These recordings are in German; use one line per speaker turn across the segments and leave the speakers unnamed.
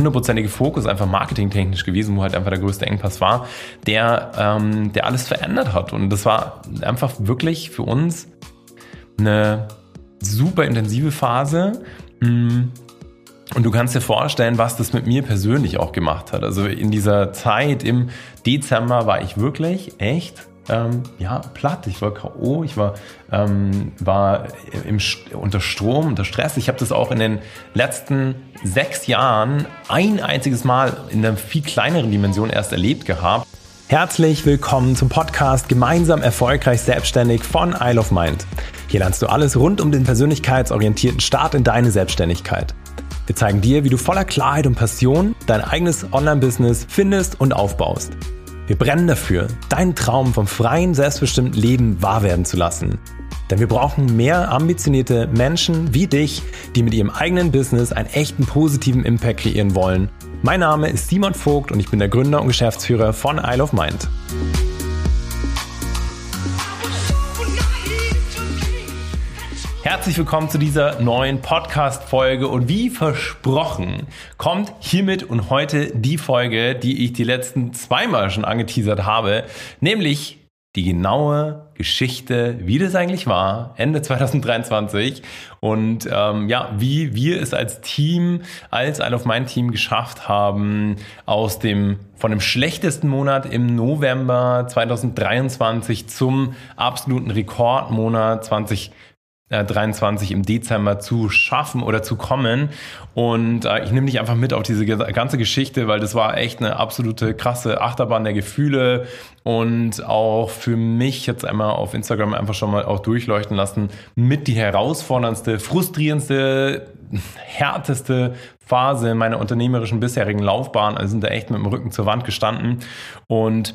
hundertprozentige Fokus einfach marketingtechnisch gewesen, wo halt einfach der größte Engpass war, der, ähm, der alles verändert hat. Und das war einfach wirklich für uns eine super intensive Phase. Mm. Und du kannst dir vorstellen, was das mit mir persönlich auch gemacht hat. Also in dieser Zeit im Dezember war ich wirklich echt ähm, ja, platt. Ich war K.O., ich war, ähm, war im, unter Strom, unter Stress. Ich habe das auch in den letzten sechs Jahren ein einziges Mal in einer viel kleineren Dimension erst erlebt gehabt.
Herzlich willkommen zum Podcast Gemeinsam erfolgreich selbstständig von Isle of Mind. Hier lernst du alles rund um den persönlichkeitsorientierten Start in deine Selbstständigkeit. Wir zeigen dir, wie du voller Klarheit und Passion dein eigenes Online-Business findest und aufbaust. Wir brennen dafür, deinen Traum vom freien, selbstbestimmten Leben wahr werden zu lassen. Denn wir brauchen mehr ambitionierte Menschen wie dich, die mit ihrem eigenen Business einen echten positiven Impact kreieren wollen. Mein Name ist Simon Vogt und ich bin der Gründer und Geschäftsführer von Isle of Mind.
Herzlich willkommen zu dieser neuen Podcast-Folge. Und wie versprochen kommt hiermit und heute die Folge, die ich die letzten zweimal schon angeteasert habe, nämlich die genaue Geschichte, wie das eigentlich war, Ende 2023 und ähm, ja, wie wir es als Team, als ein auf mein Team geschafft haben, aus dem von dem schlechtesten Monat im November 2023 zum absoluten Rekordmonat 2023 23 im Dezember zu schaffen oder zu kommen. Und äh, ich nehme dich einfach mit auf diese ganze Geschichte, weil das war echt eine absolute krasse Achterbahn der Gefühle und auch für mich jetzt einmal auf Instagram einfach schon mal auch durchleuchten lassen mit die herausforderndste, frustrierendste, härteste Phase meiner unternehmerischen bisherigen Laufbahn. Also sind da echt mit dem Rücken zur Wand gestanden und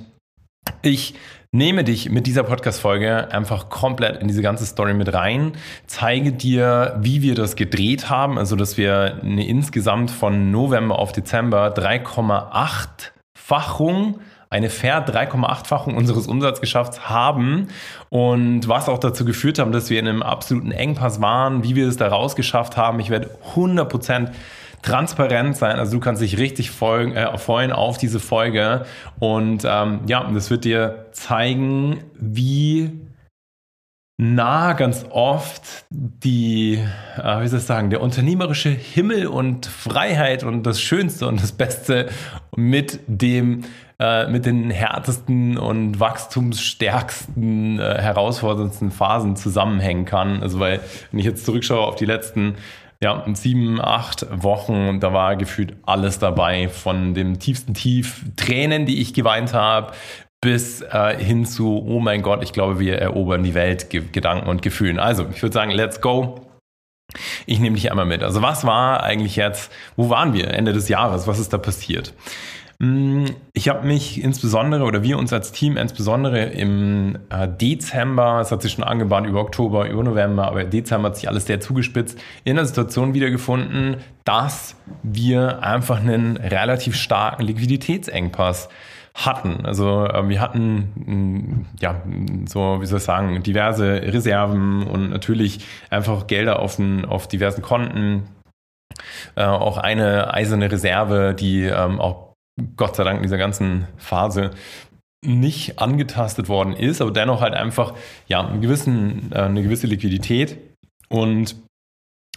ich nehme dich mit dieser Podcast-Folge einfach komplett in diese ganze Story mit rein, zeige dir, wie wir das gedreht haben, also dass wir eine insgesamt von November auf Dezember 3,8-fachung eine fair 3,8-fachung unseres Umsatzes geschafft haben und was auch dazu geführt haben, dass wir in einem absoluten Engpass waren, wie wir es da rausgeschafft haben. Ich werde 100 Prozent transparent sein. Also du kannst dich richtig folgen, äh, freuen auf diese Folge. Und ähm, ja, das wird dir zeigen, wie nah ganz oft die, äh, wie soll ich sagen, der unternehmerische Himmel und Freiheit und das Schönste und das Beste mit dem äh, mit den härtesten und wachstumsstärksten, äh, herausforderndsten Phasen zusammenhängen kann. Also weil, wenn ich jetzt zurückschaue auf die letzten ja, sieben, acht Wochen, da war gefühlt alles dabei, von dem tiefsten Tief, Tränen, die ich geweint habe, bis äh, hin zu, oh mein Gott, ich glaube, wir erobern die Welt, Ge Gedanken und Gefühlen. Also, ich würde sagen, let's go. Ich nehme dich einmal mit. Also, was war eigentlich jetzt, wo waren wir Ende des Jahres? Was ist da passiert? Mm, ich habe mich insbesondere oder wir uns als Team insbesondere im äh, Dezember, es hat sich schon angebahnt über Oktober, über November, aber Dezember hat sich alles sehr zugespitzt, in der Situation wiedergefunden, dass wir einfach einen relativ starken Liquiditätsengpass hatten. Also äh, wir hatten mm, ja so wie soll ich sagen diverse Reserven und natürlich einfach Gelder auf, den, auf diversen Konten. Äh, auch eine eiserne Reserve, die ähm, auch Gott sei Dank in dieser ganzen Phase nicht angetastet worden ist, aber dennoch halt einfach ja, einen gewissen, äh, eine gewisse Liquidität. Und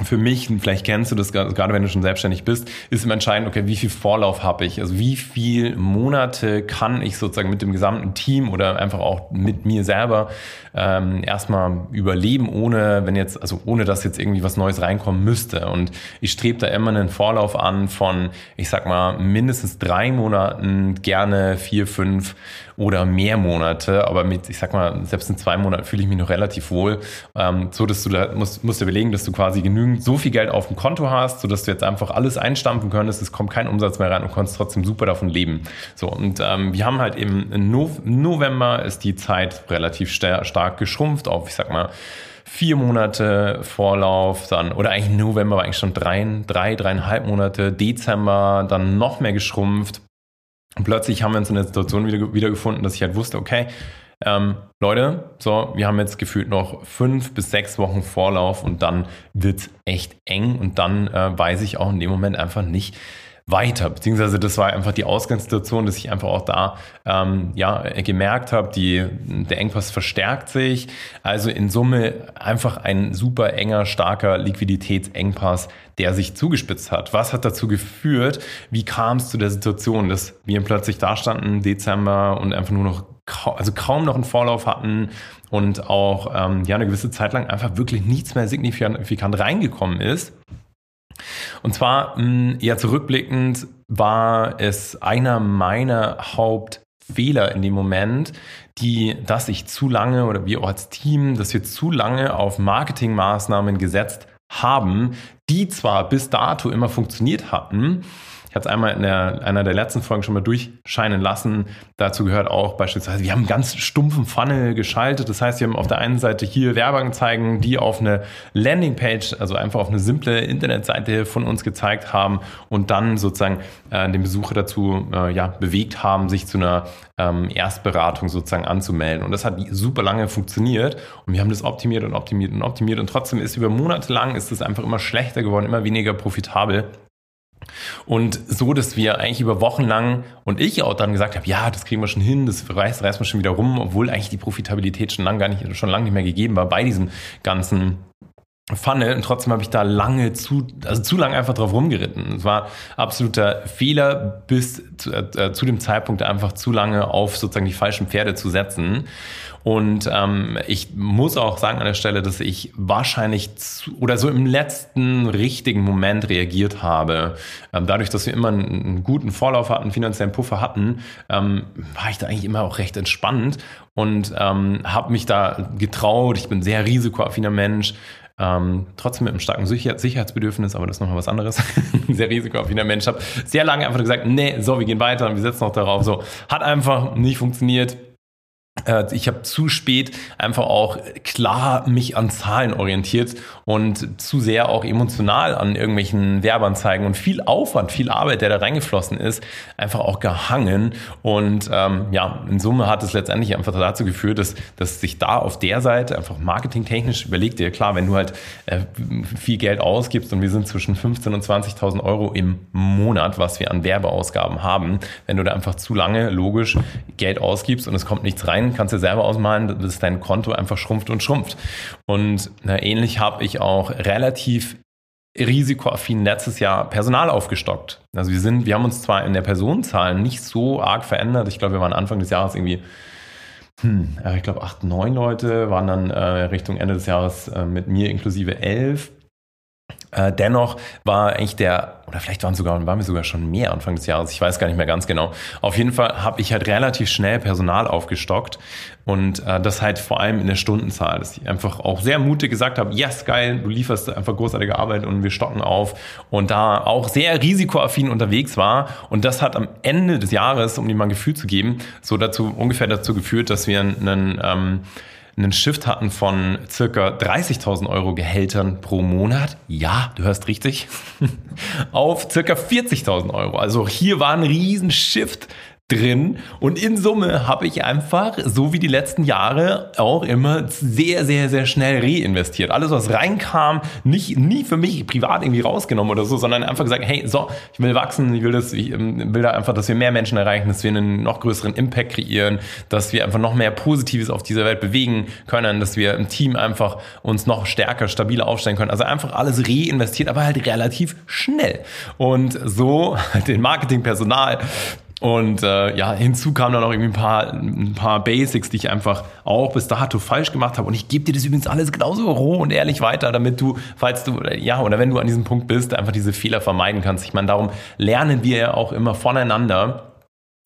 für mich, vielleicht kennst du das gerade, wenn du schon selbstständig bist, ist immer entscheidend, okay, wie viel Vorlauf habe ich? Also wie viel Monate kann ich sozusagen mit dem gesamten Team oder einfach auch mit mir selber ähm, erstmal überleben, ohne, wenn jetzt, also ohne dass jetzt irgendwie was Neues reinkommen müsste. Und ich strebe da immer einen Vorlauf an von, ich sag mal, mindestens drei Monaten, gerne vier, fünf oder mehr Monate, aber mit, ich sag mal, selbst in zwei Monaten fühle ich mich noch relativ wohl, ähm, so dass du da musst, musst du überlegen, dass du quasi genügend so viel Geld auf dem Konto hast, so dass du jetzt einfach alles einstampfen könntest, es kommt kein Umsatz mehr rein und konntest trotzdem super davon leben. So und ähm, wir haben halt im November ist die Zeit relativ stark geschrumpft auf, ich sag mal vier Monate Vorlauf, dann, oder eigentlich November war eigentlich schon drei, drei, dreieinhalb Monate, Dezember dann noch mehr geschrumpft, und plötzlich haben wir uns in der Situation wieder, wieder gefunden, dass ich halt wusste, okay, ähm, Leute, so, wir haben jetzt gefühlt noch fünf bis sechs Wochen Vorlauf und dann wird echt eng und dann äh, weiß ich auch in dem Moment einfach nicht, weiter. Beziehungsweise das war einfach die Ausgangssituation, dass ich einfach auch da ähm, ja, gemerkt habe, die, der Engpass verstärkt sich. Also in Summe einfach ein super enger, starker Liquiditätsengpass, der sich zugespitzt hat. Was hat dazu geführt? Wie kam es zu der Situation, dass wir plötzlich da standen, Dezember und einfach nur noch also kaum noch einen Vorlauf hatten und auch ähm, ja eine gewisse Zeit lang einfach wirklich nichts mehr signifikant reingekommen ist. Und zwar, mh, ja, zurückblickend war es einer meiner Hauptfehler in dem Moment, die, dass ich zu lange oder wir auch als Team, dass wir zu lange auf Marketingmaßnahmen gesetzt haben, die zwar bis dato immer funktioniert hatten, ich hatte es einmal in der, einer der letzten Folgen schon mal durchscheinen lassen. Dazu gehört auch beispielsweise, wir haben einen ganz stumpfen Funnel geschaltet. Das heißt, wir haben auf der einen Seite hier Werbeanzeigen, die auf eine Landingpage, also einfach auf eine simple Internetseite von uns gezeigt haben und dann sozusagen äh, den Besucher dazu äh, ja, bewegt haben, sich zu einer ähm, Erstberatung sozusagen anzumelden. Und das hat super lange funktioniert und wir haben das optimiert und optimiert und optimiert und trotzdem ist über Monate lang ist es einfach immer schlechter geworden, immer weniger profitabel. Und so, dass wir eigentlich über Wochen lang und ich auch dann gesagt habe, ja, das kriegen wir schon hin, das reißt, reißt man schon wieder rum, obwohl eigentlich die Profitabilität schon lange gar nicht, schon lange nicht mehr gegeben war bei diesem ganzen Funnel und trotzdem habe ich da lange zu, also zu lange einfach drauf rumgeritten. Es war absoluter Fehler, bis zu, äh, zu dem Zeitpunkt einfach zu lange auf sozusagen die falschen Pferde zu setzen. Und ähm, ich muss auch sagen an der Stelle, dass ich wahrscheinlich zu, oder so im letzten richtigen Moment reagiert habe. Ähm, dadurch, dass wir immer einen, einen, guten Vorlauf hatten, finanziellen Puffer hatten, ähm, war ich da eigentlich immer auch recht entspannt und ähm, habe mich da getraut. Ich bin sehr risikoaffiner Mensch. Ähm, trotzdem mit einem starken Sicher Sicherheitsbedürfnis, aber das ist nochmal was anderes. sehr risikoaffiner Mensch. Habe sehr lange einfach gesagt, nee, so, wir gehen weiter und wir setzen noch darauf. So, hat einfach nicht funktioniert ich habe zu spät einfach auch klar mich an Zahlen orientiert und zu sehr auch emotional an irgendwelchen Werbeanzeigen und viel Aufwand, viel Arbeit, der da reingeflossen ist, einfach auch gehangen. Und ähm, ja, in Summe hat es letztendlich einfach dazu geführt, dass, dass sich da auf der Seite einfach marketingtechnisch überlegt dir, klar, wenn du halt äh, viel Geld ausgibst und wir sind zwischen 15.000 und 20.000 Euro im Monat, was wir an Werbeausgaben haben, wenn du da einfach zu lange logisch Geld ausgibst und es kommt nichts rein, kannst du selber ausmalen, dass dein Konto einfach schrumpft und schrumpft. Und na, ähnlich habe ich auch relativ risikoaffin letztes Jahr Personal aufgestockt. Also wir sind, wir haben uns zwar in der Personenzahl nicht so arg verändert. Ich glaube, wir waren Anfang des Jahres irgendwie hm, ich glaube, acht, neun Leute waren dann äh, Richtung Ende des Jahres äh, mit mir inklusive elf. Äh, dennoch war eigentlich der, oder vielleicht waren, sogar, waren wir sogar schon mehr Anfang des Jahres, ich weiß gar nicht mehr ganz genau. Auf jeden Fall habe ich halt relativ schnell Personal aufgestockt und äh, das halt vor allem in der Stundenzahl, dass ich einfach auch sehr mutig gesagt habe, yes, geil, du lieferst einfach großartige Arbeit und wir stocken auf und da auch sehr risikoaffin unterwegs war und das hat am Ende des Jahres, um dir mal ein Gefühl zu geben, so dazu ungefähr dazu geführt, dass wir einen ähm, einen Shift hatten von circa 30.000 Euro Gehältern pro Monat, ja, du hörst richtig, auf circa 40.000 Euro. Also hier war ein riesen Shift drin und in Summe habe ich einfach, so wie die letzten Jahre, auch immer sehr, sehr, sehr schnell reinvestiert. Alles, was reinkam, nicht, nie für mich privat irgendwie rausgenommen oder so, sondern einfach gesagt, hey, so, ich will wachsen, ich will das, ich ähm, will da einfach, dass wir mehr Menschen erreichen, dass wir einen noch größeren Impact kreieren, dass wir einfach noch mehr Positives auf dieser Welt bewegen können, dass wir im Team einfach uns noch stärker, stabiler aufstellen können. Also einfach alles reinvestiert, aber halt relativ schnell. Und so den Marketingpersonal und äh, ja, hinzu kamen dann auch irgendwie ein paar, ein paar Basics, die ich einfach auch bis dato falsch gemacht habe. Und ich gebe dir das übrigens alles genauso roh und ehrlich weiter, damit du, falls du, ja, oder wenn du an diesem Punkt bist, einfach diese Fehler vermeiden kannst. Ich meine, darum lernen wir ja auch immer voneinander.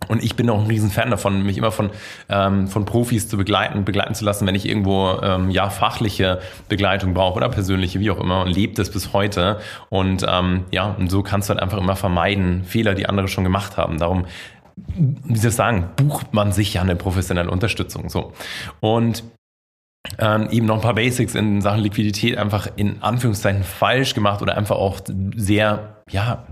Und ich bin auch ein Riesenfan davon, mich immer von, ähm, von Profis zu begleiten, begleiten zu lassen, wenn ich irgendwo ähm, ja fachliche Begleitung brauche oder persönliche, wie auch immer, und lebt es bis heute. Und ähm, ja, und so kannst du halt einfach immer vermeiden, Fehler, die andere schon gemacht haben. Darum, wie soll ich sagen, bucht man sich ja eine professionelle Unterstützung. So. Und ähm, eben noch ein paar Basics in Sachen Liquidität einfach in Anführungszeichen falsch gemacht oder einfach auch sehr, ja,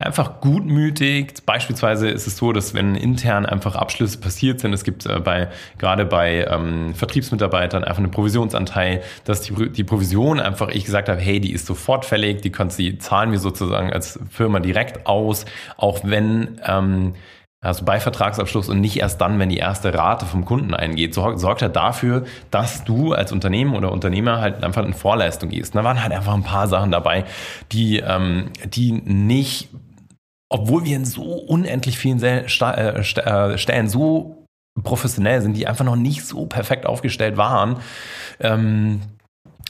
einfach gutmütig. Beispielsweise ist es so, dass wenn intern einfach Abschlüsse passiert sind, es gibt äh, bei, gerade bei ähm, Vertriebsmitarbeitern einfach einen Provisionsanteil, dass die, die Provision einfach ich gesagt habe, hey, die ist sofort fällig, die, kannst, die zahlen wir sozusagen als Firma direkt aus, auch wenn ähm, also bei Vertragsabschluss und nicht erst dann, wenn die erste Rate vom Kunden eingeht, sorgt, halt dafür, dass du als Unternehmen oder Unternehmer halt einfach in Vorleistung gehst. Da waren halt einfach ein paar Sachen dabei, die, ähm, die nicht, obwohl wir in so unendlich vielen äh, äh, Stellen so professionell sind, die einfach noch nicht so perfekt aufgestellt waren, ähm,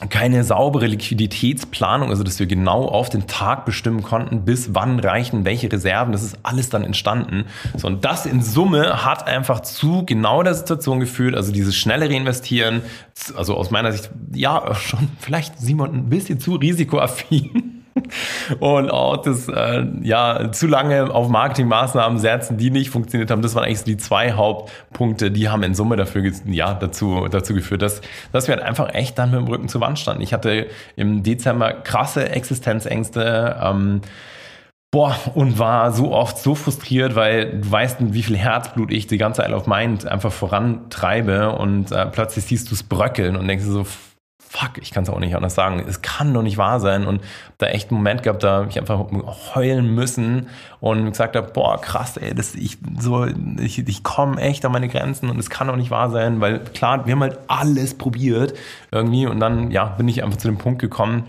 keine saubere Liquiditätsplanung, also dass wir genau auf den Tag bestimmen konnten, bis wann reichen welche Reserven. Das ist alles dann entstanden. So, und das in Summe hat einfach zu genau der Situation geführt, also dieses schnelle Reinvestieren, also aus meiner Sicht, ja, schon vielleicht Simon ein bisschen zu risikoaffin. Und auch das, äh, ja, zu lange auf Marketingmaßnahmen setzen, die nicht funktioniert haben. Das waren eigentlich so die zwei Hauptpunkte, die haben in Summe dafür, ja, dazu, dazu geführt, dass, dass wir halt einfach echt dann mit dem Rücken zur Wand standen. Ich hatte im Dezember krasse Existenzängste, ähm, Boah, und war so oft so frustriert, weil du weißt, wie viel Herzblut ich die ganze Isle of Mind einfach vorantreibe und äh, plötzlich siehst du es bröckeln und denkst so, fuck, ich kann es auch nicht anders sagen, es kann doch nicht wahr sein. Und da echt einen Moment gehabt, da ich einfach heulen müssen und gesagt habe, boah, krass, ey, das, ich, so, ich, ich komme echt an meine Grenzen und es kann doch nicht wahr sein, weil klar, wir haben halt alles probiert irgendwie und dann, ja, bin ich einfach zu dem Punkt gekommen,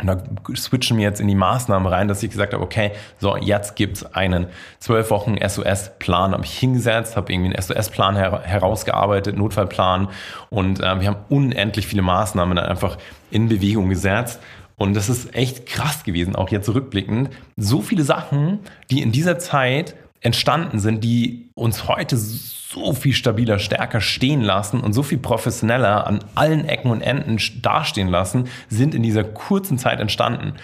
und da switchen wir jetzt in die Maßnahmen rein, dass ich gesagt habe, okay, so jetzt gibt's einen zwölf Wochen SOS-Plan. Habe ich hingesetzt, habe irgendwie einen SOS-Plan her herausgearbeitet, Notfallplan und äh, wir haben unendlich viele Maßnahmen dann einfach in Bewegung gesetzt. Und das ist echt krass gewesen, auch jetzt rückblickend. So viele Sachen, die in dieser Zeit entstanden sind, die uns heute so viel stabiler, stärker stehen lassen und so viel professioneller an allen Ecken und Enden dastehen lassen, sind in dieser kurzen Zeit entstanden.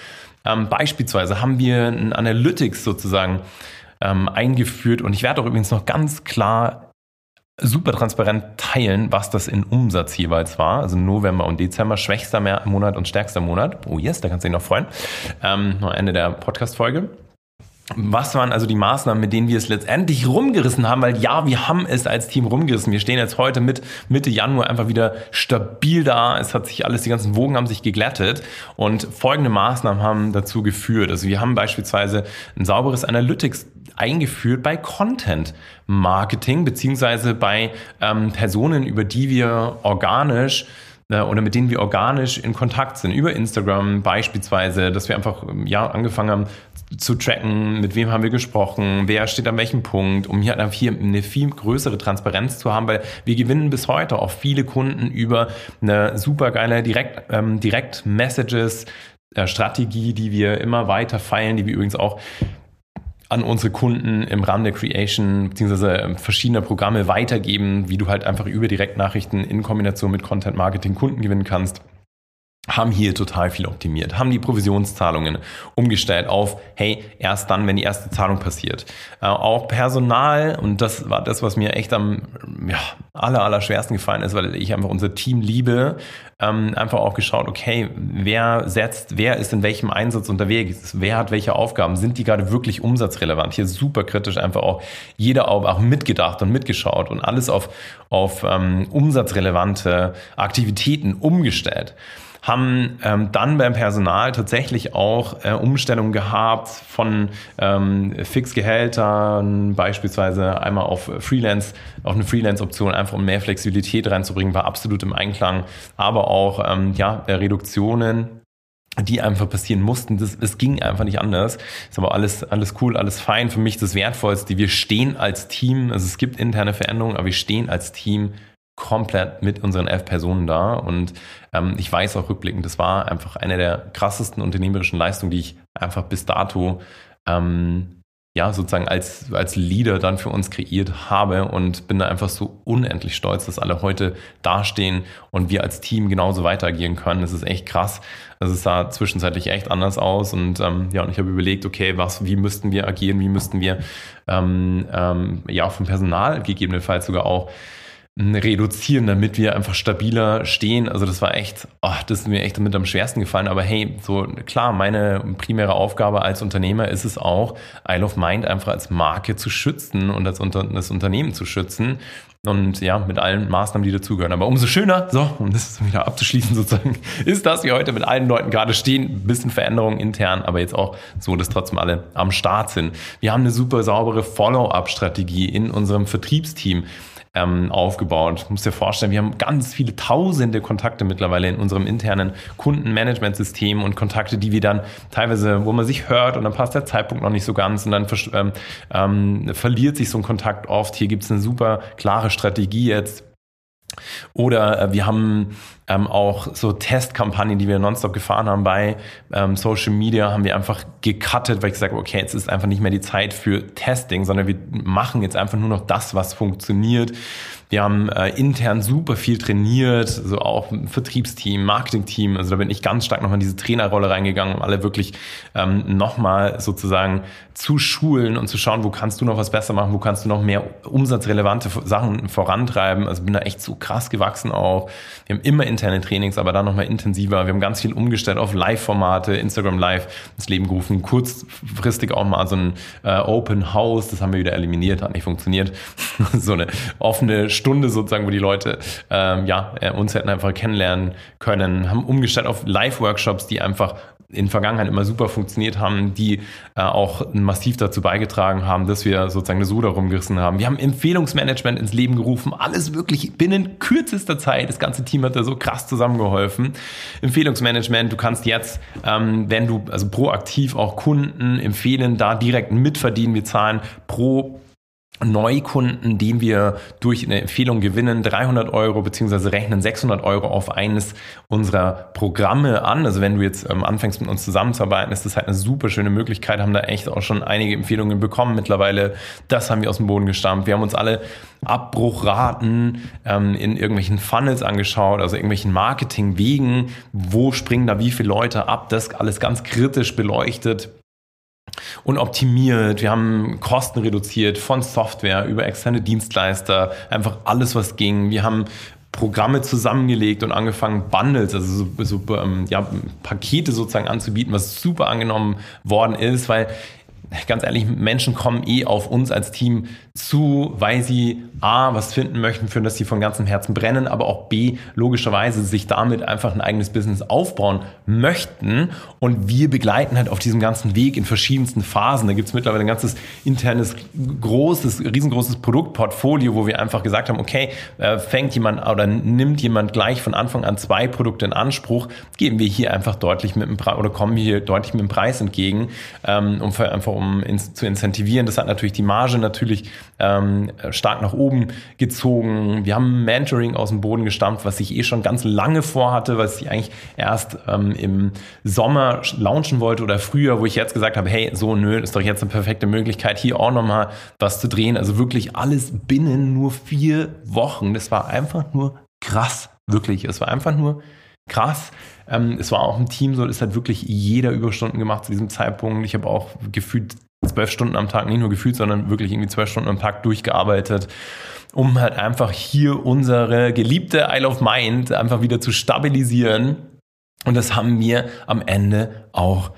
Ähm, beispielsweise haben wir ein Analytics sozusagen ähm, eingeführt und ich werde auch übrigens noch ganz klar super transparent teilen, was das in Umsatz jeweils war. Also November und Dezember, schwächster Monat und stärkster Monat. Oh yes, da kannst du dich noch freuen. Ähm, noch Ende der Podcast-Folge. Was waren also die Maßnahmen, mit denen wir es letztendlich rumgerissen haben? Weil ja, wir haben es als Team rumgerissen. Wir stehen jetzt heute mit Mitte Januar einfach wieder stabil da. Es hat sich alles, die ganzen Wogen haben sich geglättet und folgende Maßnahmen haben dazu geführt. Also wir haben beispielsweise ein sauberes Analytics eingeführt bei Content Marketing beziehungsweise bei ähm, Personen, über die wir organisch äh, oder mit denen wir organisch in Kontakt sind, über Instagram beispielsweise, dass wir einfach ja angefangen haben zu tracken, mit wem haben wir gesprochen, wer steht an welchem Punkt, um hier, eine viel größere Transparenz zu haben, weil wir gewinnen bis heute auch viele Kunden über eine super geile Direct, ähm, Direct Messages äh, Strategie, die wir immer weiter feilen, die wir übrigens auch an unsere Kunden im Rahmen der Creation bzw. verschiedener Programme weitergeben, wie du halt einfach über Direktnachrichten in Kombination mit Content Marketing Kunden gewinnen kannst haben hier total viel optimiert, haben die Provisionszahlungen umgestellt auf, hey, erst dann, wenn die erste Zahlung passiert. Äh, auch Personal, und das war das, was mir echt am ja, aller, aller schwersten gefallen ist, weil ich einfach unser Team liebe, ähm, einfach auch geschaut, okay, wer setzt, wer ist in welchem Einsatz unterwegs, wer hat welche Aufgaben, sind die gerade wirklich umsatzrelevant? Hier super kritisch einfach auch jeder auch, auch mitgedacht und mitgeschaut und alles auf, auf ähm, umsatzrelevante Aktivitäten umgestellt haben ähm, dann beim Personal tatsächlich auch äh, Umstellungen gehabt von ähm, Fixgehältern, beispielsweise einmal auf Freelance, auf eine Freelance-Option, einfach um mehr Flexibilität reinzubringen, war absolut im Einklang, aber auch ähm, ja, Reduktionen die einfach passieren mussten. Das, es ging einfach nicht anders. Ist aber alles, alles cool, alles fein. Für mich das Wertvollste. Wir stehen als Team, also es gibt interne Veränderungen, aber wir stehen als Team komplett mit unseren elf Personen da. Und ähm, ich weiß auch rückblickend, das war einfach eine der krassesten unternehmerischen Leistungen, die ich einfach bis dato ähm, ja, sozusagen als, als Leader dann für uns kreiert habe und bin da einfach so unendlich stolz, dass alle heute dastehen und wir als Team genauso weiter agieren können. Das ist echt krass. Also es sah zwischenzeitlich echt anders aus und ähm, ja, und ich habe überlegt, okay, was, wie müssten wir agieren, wie müssten wir ähm, ähm, ja vom Personal gegebenenfalls sogar auch reduzieren, damit wir einfach stabiler stehen. Also das war echt, oh, das ist mir echt damit am schwersten gefallen. Aber hey, so klar, meine primäre Aufgabe als Unternehmer ist es auch, Isle of Mind einfach als Marke zu schützen und als Unter das Unternehmen zu schützen. Und ja, mit allen Maßnahmen, die dazugehören. Aber umso schöner, so, um das wieder abzuschließen sozusagen, ist, dass wir heute mit allen Leuten gerade stehen. Bisschen Veränderungen intern, aber jetzt auch so, dass trotzdem alle am Start sind. Wir haben eine super saubere Follow-up-Strategie in unserem Vertriebsteam ähm, aufgebaut. Du musst dir vorstellen, wir haben ganz viele tausende Kontakte mittlerweile in unserem internen Kundenmanagementsystem und Kontakte, die wir dann teilweise, wo man sich hört und dann passt der Zeitpunkt noch nicht so ganz und dann ähm, ähm, verliert sich so ein Kontakt oft. Hier gibt es eine super klare Strategie jetzt oder äh, wir haben ähm, auch so Testkampagnen, die wir nonstop gefahren haben bei ähm, Social Media, haben wir einfach gecuttet, weil ich gesagt habe, okay, jetzt ist einfach nicht mehr die Zeit für Testing, sondern wir machen jetzt einfach nur noch das, was funktioniert. Wir haben äh, intern super viel trainiert, so auch Vertriebsteam, Marketingteam. Also da bin ich ganz stark nochmal in diese Trainerrolle reingegangen, um alle wirklich ähm, nochmal sozusagen zu schulen und zu schauen, wo kannst du noch was besser machen, wo kannst du noch mehr umsatzrelevante Sachen vorantreiben. Also bin da echt so krass gewachsen auch. Wir haben immer interne Trainings, aber dann nochmal intensiver. Wir haben ganz viel umgestellt auf Live-Formate, Instagram Live ins Leben gerufen, kurzfristig auch mal so ein äh, Open House, das haben wir wieder eliminiert, hat nicht funktioniert. so eine offene Stunde sozusagen, wo die Leute ähm, ja, äh, uns hätten einfach kennenlernen können, haben umgestellt auf Live-Workshops, die einfach in Vergangenheit immer super funktioniert haben, die äh, auch massiv dazu beigetragen haben, dass wir sozusagen eine Suda rumgerissen haben. Wir haben Empfehlungsmanagement ins Leben gerufen, alles wirklich binnen kürzester Zeit. Das ganze Team hat da so krass zusammengeholfen. Empfehlungsmanagement, du kannst jetzt, ähm, wenn du also proaktiv auch Kunden empfehlen, da direkt mitverdienen. Wir zahlen pro Neukunden, den wir durch eine Empfehlung gewinnen, 300 Euro beziehungsweise rechnen 600 Euro auf eines unserer Programme an. Also wenn du jetzt ähm, anfängst mit uns zusammenzuarbeiten, ist das halt eine super schöne Möglichkeit. Haben da echt auch schon einige Empfehlungen bekommen mittlerweile. Das haben wir aus dem Boden gestammt. Wir haben uns alle Abbruchraten ähm, in irgendwelchen Funnels angeschaut, also irgendwelchen Marketingwegen. Wo springen da wie viele Leute ab? Das alles ganz kritisch beleuchtet und optimiert. Wir haben Kosten reduziert von Software über externe Dienstleister, einfach alles, was ging. Wir haben Programme zusammengelegt und angefangen, Bundles, also so, so ähm, ja, Pakete sozusagen anzubieten, was super angenommen worden ist, weil ganz ehrlich, Menschen kommen eh auf uns als Team zu, weil sie A, was finden möchten, für das sie von ganzem Herzen brennen, aber auch B, logischerweise sich damit einfach ein eigenes Business aufbauen möchten. Und wir begleiten halt auf diesem ganzen Weg in verschiedensten Phasen. Da gibt es mittlerweile ein ganzes internes, großes, riesengroßes Produktportfolio, wo wir einfach gesagt haben, okay, äh, fängt jemand oder nimmt jemand gleich von Anfang an zwei Produkte in Anspruch, geben wir hier einfach deutlich mit dem Preis oder kommen wir hier deutlich mit dem Preis entgegen, ähm, um einfach um ins, zu incentivieren. Das hat natürlich die Marge natürlich ähm, stark nach oben gezogen. Wir haben Mentoring aus dem Boden gestampft, was ich eh schon ganz lange vorhatte, was ich eigentlich erst ähm, im Sommer launchen wollte oder früher, wo ich jetzt gesagt habe, hey, so nö, ist doch jetzt eine perfekte Möglichkeit, hier auch nochmal was zu drehen. Also wirklich alles binnen nur vier Wochen. Das war einfach nur krass, wirklich. Es war einfach nur krass. Ähm, es war auch ein Team, so ist halt wirklich jeder Überstunden gemacht zu diesem Zeitpunkt. Ich habe auch gefühlt zwölf Stunden am Tag, nicht nur gefühlt, sondern wirklich irgendwie zwölf Stunden am Tag durchgearbeitet, um halt einfach hier unsere geliebte Isle of Mind einfach wieder zu stabilisieren. Und das haben wir am Ende auch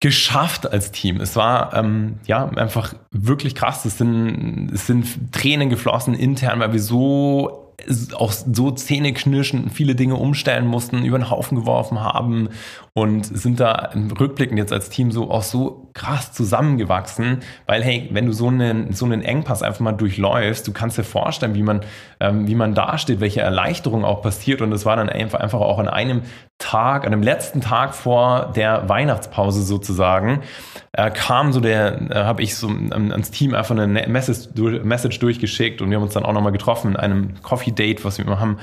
geschafft als Team. Es war ähm, ja einfach wirklich krass. Es sind, es sind Tränen geflossen intern, weil wir so auch so zähneknirschend viele Dinge umstellen mussten, über den Haufen geworfen haben und sind da im Rückblicken jetzt als Team so auch so krass zusammengewachsen, weil hey, wenn du so einen, so einen Engpass einfach mal durchläufst, du kannst dir vorstellen, wie man, ähm, wie man dasteht, welche Erleichterung auch passiert. Und es war dann einfach, einfach auch an einem Tag, an dem letzten Tag vor der Weihnachtspause sozusagen, äh, kam so der, äh, habe ich so ähm, ans Team einfach eine Message, Message durchgeschickt und wir haben uns dann auch nochmal getroffen in einem Coffee Date, was wir immer haben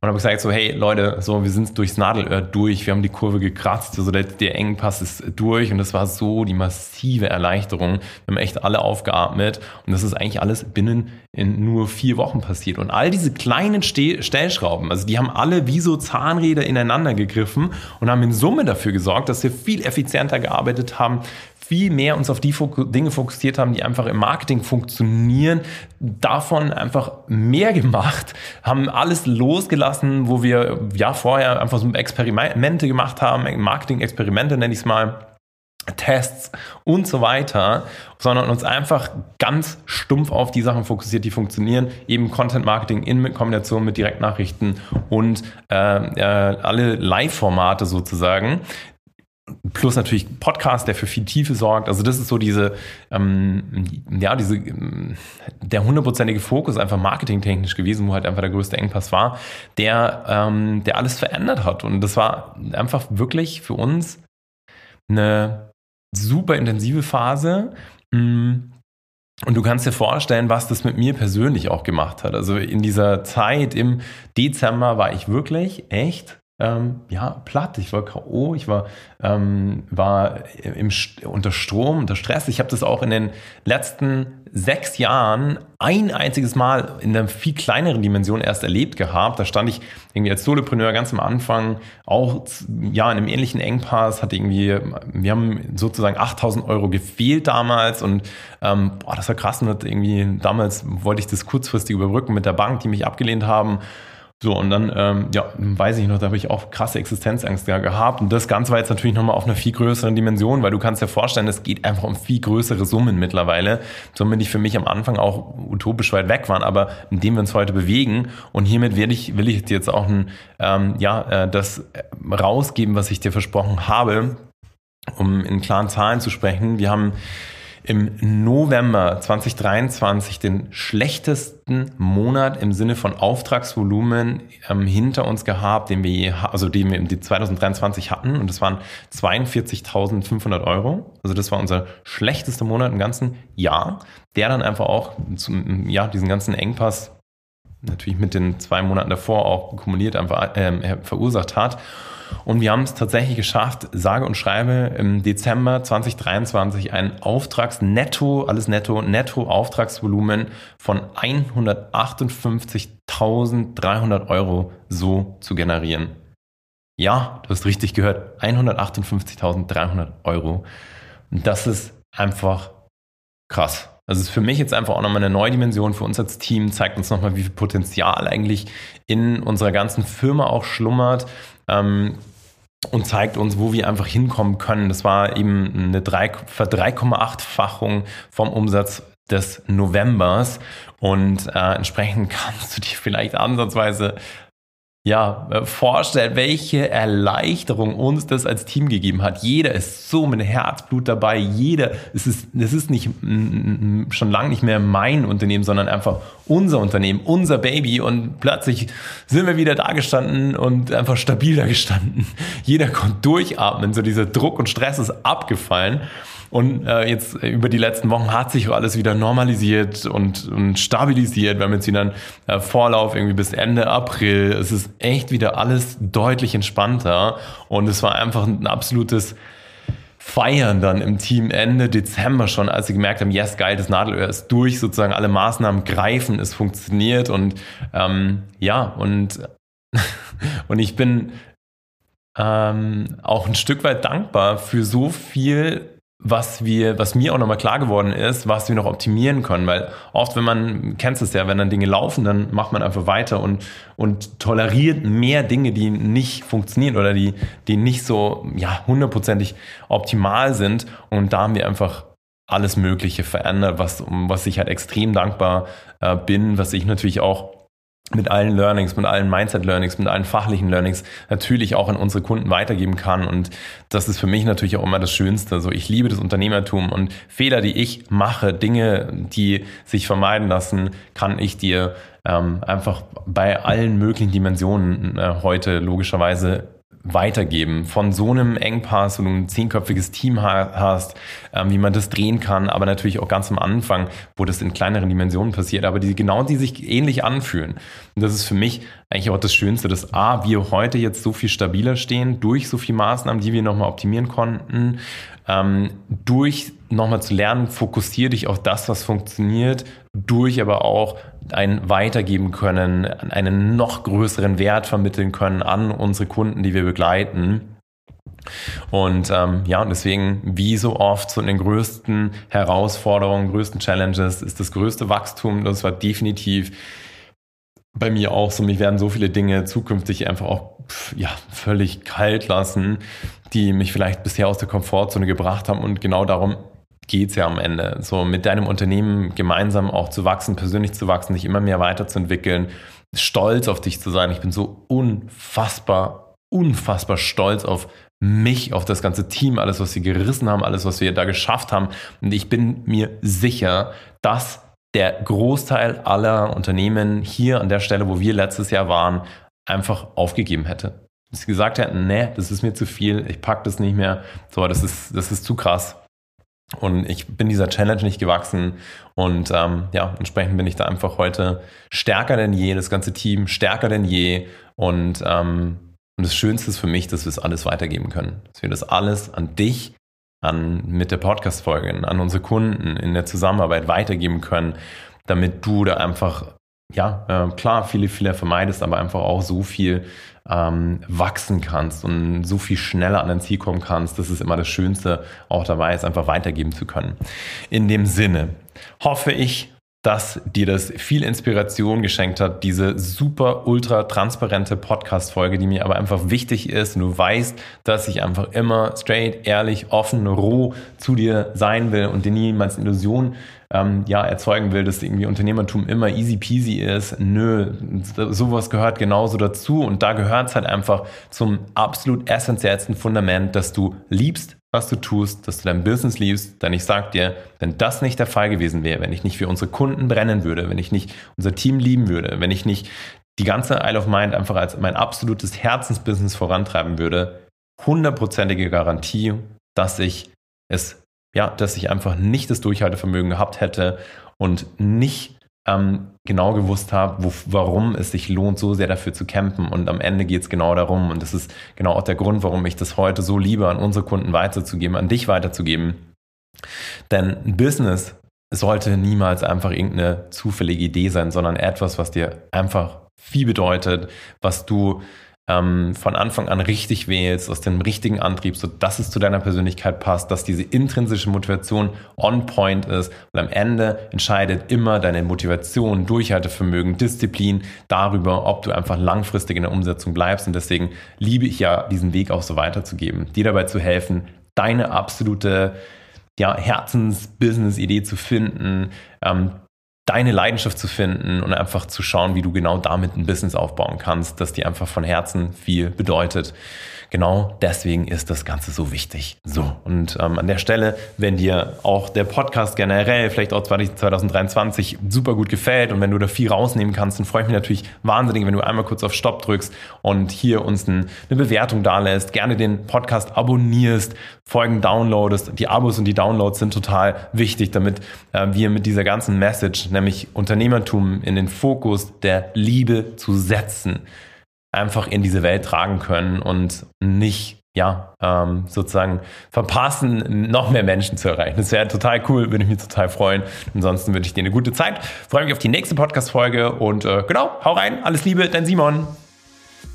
und habe gesagt so, hey Leute, so wir sind durchs Nadelöhr durch, wir haben die Kurve gekratzt, so der, der Engpass ist durch und das war so die massive Erleichterung. Wir haben echt alle aufgeatmet und das ist eigentlich alles binnen in nur vier Wochen passiert. Und all diese kleinen Ste Stellschrauben, also die haben alle wie so Zahnräder ineinander gegriffen und haben in Summe dafür gesorgt, dass wir viel effizienter gearbeitet haben, viel mehr uns auf die Dinge fokussiert haben, die einfach im Marketing funktionieren, davon einfach mehr gemacht, haben alles losgelassen, wo wir ja vorher einfach so Experimente gemacht haben, Marketing-Experimente nenne ich es mal, Tests und so weiter, sondern uns einfach ganz stumpf auf die Sachen fokussiert, die funktionieren. Eben Content Marketing in Kombination mit Direktnachrichten und äh, äh, alle Live-Formate sozusagen. Plus natürlich Podcast, der für viel Tiefe sorgt. Also das ist so diese, ähm, ja, diese, ähm, der hundertprozentige Fokus einfach marketingtechnisch gewesen, wo halt einfach der größte Engpass war, der, ähm, der alles verändert hat. Und das war einfach wirklich für uns eine super intensive Phase. Mm. Und du kannst dir vorstellen, was das mit mir persönlich auch gemacht hat. Also in dieser Zeit im Dezember war ich wirklich echt ähm, ja, platt. Ich war K.O., ich war, ähm, war im, unter Strom, unter Stress. Ich habe das auch in den letzten sechs Jahren ein einziges Mal in einer viel kleineren Dimension erst erlebt gehabt. Da stand ich irgendwie als Solopreneur ganz am Anfang auch ja in einem ähnlichen Engpass, hatte irgendwie, wir haben sozusagen 8000 Euro gefehlt damals und ähm, boah, das war krass und irgendwie damals wollte ich das kurzfristig überbrücken mit der Bank, die mich abgelehnt haben. So, und dann, ähm, ja, weiß ich noch, da habe ich auch krasse Existenzangst gehabt. Und das Ganze war jetzt natürlich nochmal auf einer viel größeren Dimension, weil du kannst dir vorstellen, es geht einfach um viel größere Summen mittlerweile, somit die für mich am Anfang auch utopisch weit weg waren, aber in dem wir uns heute bewegen. Und hiermit werde ich, will ich jetzt auch ein, ähm, ja, äh, das rausgeben, was ich dir versprochen habe, um in klaren Zahlen zu sprechen. Wir haben im November 2023 den schlechtesten Monat im Sinne von Auftragsvolumen ähm, hinter uns gehabt, den wir, also den wir im 2023 hatten. Und das waren 42.500 Euro. Also das war unser schlechtester Monat im ganzen Jahr, der dann einfach auch zum, ja, diesen ganzen Engpass natürlich mit den zwei Monaten davor auch kumuliert einfach äh, verursacht hat. Und wir haben es tatsächlich geschafft, sage und schreibe im Dezember 2023 ein Auftragsnetto, alles netto, netto Auftragsvolumen von 158.300 Euro so zu generieren. Ja, du hast richtig gehört, 158.300 Euro. Das ist einfach krass. Also es ist für mich jetzt einfach auch nochmal eine neue Dimension für uns als Team, zeigt uns nochmal, wie viel Potenzial eigentlich in unserer ganzen Firma auch schlummert ähm, und zeigt uns, wo wir einfach hinkommen können. Das war eben eine 3,8-fachung vom Umsatz des Novembers und äh, entsprechend kannst du dir vielleicht ansatzweise ja, äh, vorstellt, welche Erleichterung uns das als Team gegeben hat. Jeder ist so mit Herzblut dabei. Jeder, es ist, es ist nicht schon lange nicht mehr mein Unternehmen, sondern einfach unser Unternehmen, unser Baby. Und plötzlich sind wir wieder da gestanden und einfach stabil da gestanden. Jeder konnte durchatmen. So dieser Druck und Stress ist abgefallen. Und äh, jetzt über die letzten Wochen hat sich alles wieder normalisiert und, und stabilisiert. Wir haben jetzt wieder einen äh, Vorlauf irgendwie bis Ende April. Es ist echt wieder alles deutlich entspannter. Und es war einfach ein absolutes Feiern dann im Team Ende Dezember schon, als sie gemerkt haben, yes, geil, das Nadelöhr ist durch, sozusagen alle Maßnahmen greifen, es funktioniert und ähm, ja, und, und ich bin ähm, auch ein Stück weit dankbar für so viel was wir, was mir auch nochmal klar geworden ist, was wir noch optimieren können, weil oft, wenn man, kennst es ja, wenn dann Dinge laufen, dann macht man einfach weiter und, und toleriert mehr Dinge, die nicht funktionieren oder die, die nicht so, ja, hundertprozentig optimal sind. Und da haben wir einfach alles Mögliche verändert, was, um was ich halt extrem dankbar äh, bin, was ich natürlich auch mit allen Learnings, mit allen Mindset-Learnings, mit allen fachlichen Learnings natürlich auch an unsere Kunden weitergeben kann. Und das ist für mich natürlich auch immer das Schönste. Also ich liebe das Unternehmertum und Fehler, die ich mache, Dinge, die sich vermeiden lassen, kann ich dir ähm, einfach bei allen möglichen Dimensionen äh, heute logischerweise weitergeben. Von so einem Engpass, wo du ein zehnköpfiges Team hast, ähm, wie man das drehen kann, aber natürlich auch ganz am Anfang, wo das in kleineren Dimensionen passiert, aber die genau die sich ähnlich anfühlen. Und das ist für mich eigentlich auch das Schönste, dass A, wir heute jetzt so viel stabiler stehen, durch so viele Maßnahmen, die wir nochmal optimieren konnten, ähm, durch nochmal zu lernen, fokussiere dich auf das, was funktioniert, durch aber auch ein weitergeben können, einen noch größeren Wert vermitteln können an unsere Kunden, die wir begleiten. Und ähm, ja, und deswegen, wie so oft, so in den größten Herausforderungen, größten Challenges ist das größte Wachstum. Das war definitiv bei mir auch so. Mich werden so viele Dinge zukünftig einfach auch ja, völlig kalt lassen, die mich vielleicht bisher aus der Komfortzone gebracht haben. Und genau darum geht es ja am Ende. So mit deinem Unternehmen gemeinsam auch zu wachsen, persönlich zu wachsen, dich immer mehr weiterzuentwickeln, stolz auf dich zu sein. Ich bin so unfassbar, unfassbar stolz auf mich, auf das ganze Team, alles, was wir gerissen haben, alles, was wir da geschafft haben. Und ich bin mir sicher, dass der Großteil aller Unternehmen hier an der Stelle, wo wir letztes Jahr waren, einfach aufgegeben hätte. Dass sie gesagt hätten, nee, das ist mir zu viel, ich pack das nicht mehr, so, das ist, das ist zu krass. Und ich bin dieser Challenge nicht gewachsen. Und ähm, ja, entsprechend bin ich da einfach heute stärker denn je, das ganze Team stärker denn je. Und, ähm, und das Schönste ist für mich, dass wir es alles weitergeben können. Dass wir das alles an dich, an mit der Podcast-Folge, an unsere Kunden in der Zusammenarbeit weitergeben können, damit du da einfach, ja, äh, klar, viele Fehler vermeidest, aber einfach auch so viel ähm, wachsen kannst und so viel schneller an dein Ziel kommen kannst. Das ist immer das Schönste auch dabei, es einfach weitergeben zu können. In dem Sinne hoffe ich, dass dir das viel Inspiration geschenkt hat, diese super ultra transparente Podcast-Folge, die mir aber einfach wichtig ist. Und du weißt, dass ich einfach immer straight, ehrlich, offen, roh zu dir sein will und dir niemals Illusion ähm, ja, erzeugen will, dass irgendwie Unternehmertum immer easy peasy ist. Nö, sowas gehört genauso dazu. Und da gehört es halt einfach zum absolut essentiellsten Fundament, dass du liebst, was du tust, dass du dein Business liebst, denn ich sag dir, wenn das nicht der Fall gewesen wäre, wenn ich nicht für unsere Kunden brennen würde, wenn ich nicht unser Team lieben würde, wenn ich nicht die ganze Isle of Mind einfach als mein absolutes Herzensbusiness vorantreiben würde, hundertprozentige Garantie, dass ich es, ja, dass ich einfach nicht das Durchhaltevermögen gehabt hätte und nicht ähm, genau gewusst habe, warum es sich lohnt, so sehr dafür zu campen. Und am Ende geht es genau darum. Und das ist genau auch der Grund, warum ich das heute so liebe, an unsere Kunden weiterzugeben, an dich weiterzugeben. Denn ein Business sollte niemals einfach irgendeine zufällige Idee sein, sondern etwas, was dir einfach viel bedeutet, was du ähm, von Anfang an richtig wählst, aus dem richtigen Antrieb, so dass es zu deiner Persönlichkeit passt, dass diese intrinsische Motivation on point ist. Und am Ende entscheidet immer deine Motivation, Durchhaltevermögen, Disziplin darüber, ob du einfach langfristig in der Umsetzung bleibst. Und deswegen liebe ich ja, diesen Weg auch so weiterzugeben, dir dabei zu helfen, deine absolute ja, Herzens-Business-Idee zu finden, ähm, deine Leidenschaft zu finden und einfach zu schauen, wie du genau damit ein Business aufbauen kannst, das dir einfach von Herzen viel bedeutet genau deswegen ist das Ganze so wichtig. So, und ähm, an der Stelle, wenn dir auch der Podcast generell, vielleicht auch 2023, super gut gefällt und wenn du da viel rausnehmen kannst, dann freue ich mich natürlich wahnsinnig, wenn du einmal kurz auf Stopp drückst und hier uns ein, eine Bewertung da lässt, gerne den Podcast abonnierst, Folgen downloadest. Die Abos und die Downloads sind total wichtig, damit äh, wir mit dieser ganzen Message, nämlich Unternehmertum in den Fokus der Liebe zu setzen, einfach in diese Welt tragen können und nicht ja, ähm, sozusagen verpassen, noch mehr Menschen zu erreichen. Das wäre total cool, würde ich mich total freuen. Ansonsten wünsche ich dir eine gute Zeit. Freue mich auf die nächste Podcast-Folge und äh, genau, hau rein, alles Liebe, dein Simon.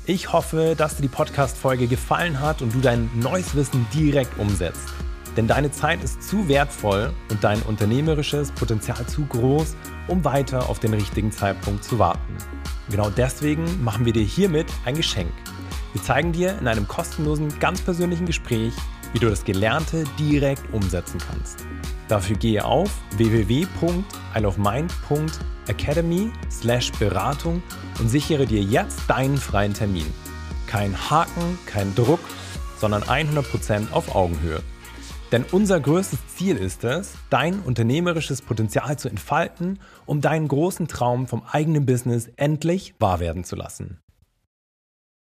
Ich hoffe, dass dir die Podcast-Folge gefallen hat und du dein neues Wissen direkt umsetzt. Denn deine Zeit ist zu wertvoll und dein unternehmerisches Potenzial zu groß, um weiter auf den richtigen Zeitpunkt zu warten. Genau deswegen machen wir dir hiermit ein Geschenk. Wir zeigen dir in einem kostenlosen, ganz persönlichen Gespräch, wie du das Gelernte direkt umsetzen kannst. Dafür gehe auf www.isleofmind.academy slash Beratung und sichere dir jetzt deinen freien Termin. Kein Haken, kein Druck, sondern 100% auf Augenhöhe. Denn unser größtes Ziel ist es, dein unternehmerisches Potenzial zu entfalten, um deinen großen Traum vom eigenen Business endlich wahr werden zu lassen.